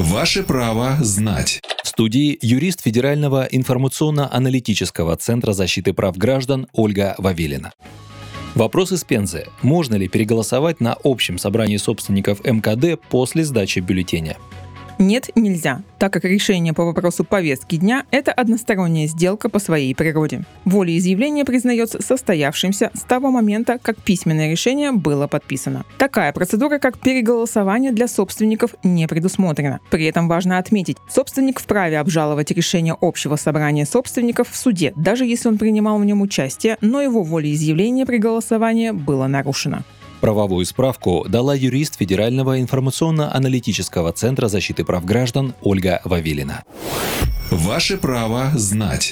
Ваше право знать. В студии юрист Федерального информационно-аналитического центра защиты прав граждан Ольга Вавилина. Вопрос из Пензы. Можно ли переголосовать на общем собрании собственников МКД после сдачи бюллетеня? Нет, нельзя, так как решение по вопросу повестки дня – это односторонняя сделка по своей природе. Волеизъявление признается состоявшимся с того момента, как письменное решение было подписано. Такая процедура, как переголосование для собственников, не предусмотрена. При этом важно отметить, собственник вправе обжаловать решение общего собрания собственников в суде, даже если он принимал в нем участие, но его волеизъявление при голосовании было нарушено. Правовую справку дала юрист Федерального информационно-аналитического центра защиты прав граждан Ольга Вавилина. Ваше право знать.